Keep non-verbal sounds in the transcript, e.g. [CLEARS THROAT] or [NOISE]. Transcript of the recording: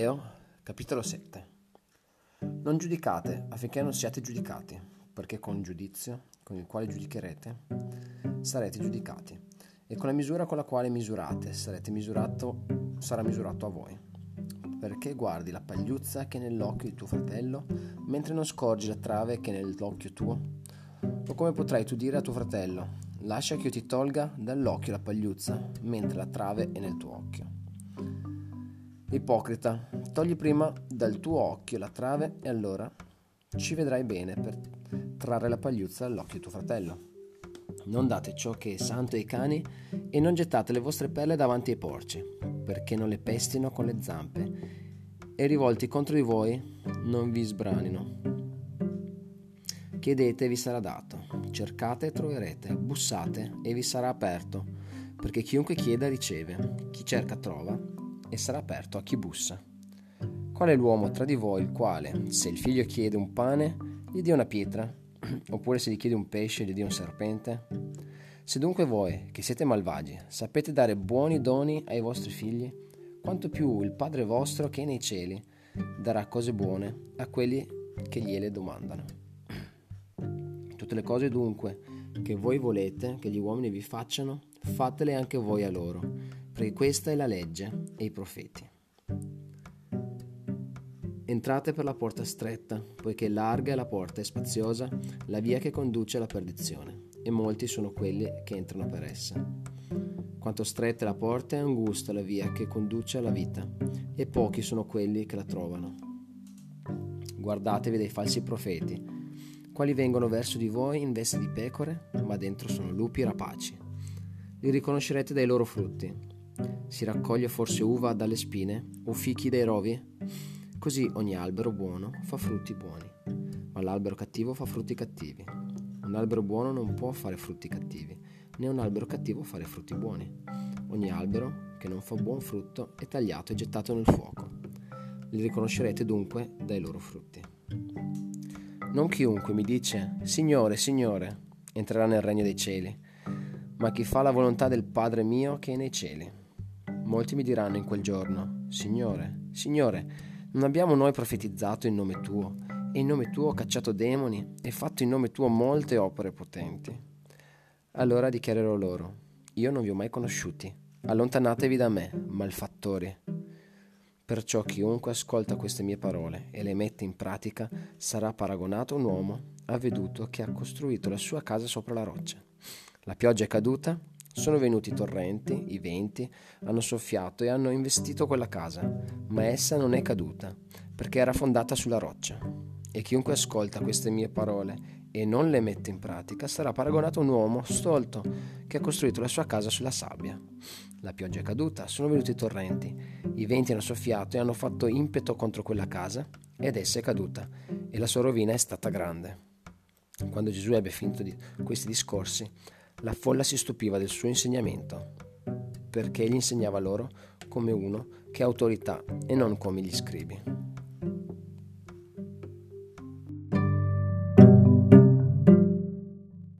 Matteo, capitolo 7. Non giudicate affinché non siate giudicati, perché con il giudizio con il quale giudicherete sarete giudicati, e con la misura con la quale misurate misurato, sarà misurato a voi. Perché guardi la pagliuzza che è nell'occhio di tuo fratello, mentre non scorgi la trave che è nell'occhio tuo? O come potrai tu dire a tuo fratello, lascia che io ti tolga dall'occhio la pagliuzza, mentre la trave è nel tuo occhio? Ipocrita, togli prima dal tuo occhio la trave e allora ci vedrai bene per trarre la pagliuzza dall'occhio di tuo fratello. Non date ciò che è santo ai cani e non gettate le vostre perle davanti ai porci, perché non le pestino con le zampe e rivolti contro di voi non vi sbranino. Chiedete e vi sarà dato, cercate e troverete, bussate e vi sarà aperto, perché chiunque chieda riceve, chi cerca trova e sarà aperto a chi bussa. Qual è l'uomo tra di voi il quale, se il figlio chiede un pane, gli dia una pietra, [CLEARS THROAT] oppure se gli chiede un pesce, gli dia un serpente? Se dunque voi, che siete malvagi, sapete dare buoni doni ai vostri figli, quanto più il Padre vostro che è nei cieli darà cose buone a quelli che gliele domandano. [CLEARS THROAT] Tutte le cose dunque che voi volete che gli uomini vi facciano, fatele anche voi a loro perché questa è la legge e i profeti. Entrate per la porta stretta, poiché larga è la porta e spaziosa la via che conduce alla perdizione, e molti sono quelli che entrano per essa. Quanto stretta è la porta e angusta la via che conduce alla vita, e pochi sono quelli che la trovano. Guardatevi dai falsi profeti, quali vengono verso di voi in veste di pecore, ma dentro sono lupi rapaci. Li riconoscerete dai loro frutti. Si raccoglie forse uva dalle spine o fichi dai rovi? Così ogni albero buono fa frutti buoni, ma l'albero cattivo fa frutti cattivi. Un albero buono non può fare frutti cattivi, né un albero cattivo fare frutti buoni. Ogni albero che non fa buon frutto è tagliato e gettato nel fuoco. Li riconoscerete dunque dai loro frutti. Non chiunque mi dice Signore, Signore, entrerà nel regno dei cieli, ma chi fa la volontà del Padre mio che è nei cieli. Molti mi diranno in quel giorno, Signore, Signore, non abbiamo noi profetizzato in nome tuo, e in nome tuo cacciato demoni, e fatto in nome tuo molte opere potenti? Allora dichiarerò loro, io non vi ho mai conosciuti, allontanatevi da me, malfattori. Perciò chiunque ascolta queste mie parole e le mette in pratica sarà paragonato a un uomo avveduto che ha costruito la sua casa sopra la roccia. La pioggia è caduta sono venuti i torrenti, i venti, hanno soffiato e hanno investito quella casa, ma essa non è caduta, perché era fondata sulla roccia. E chiunque ascolta queste mie parole e non le mette in pratica sarà paragonato a un uomo stolto che ha costruito la sua casa sulla sabbia. La pioggia è caduta, sono venuti i torrenti, i venti hanno soffiato e hanno fatto impeto contro quella casa ed essa è caduta e la sua rovina è stata grande. Quando Gesù ebbe finito di questi discorsi, la folla si stupiva del suo insegnamento, perché egli insegnava loro come uno che ha autorità e non come gli scribi.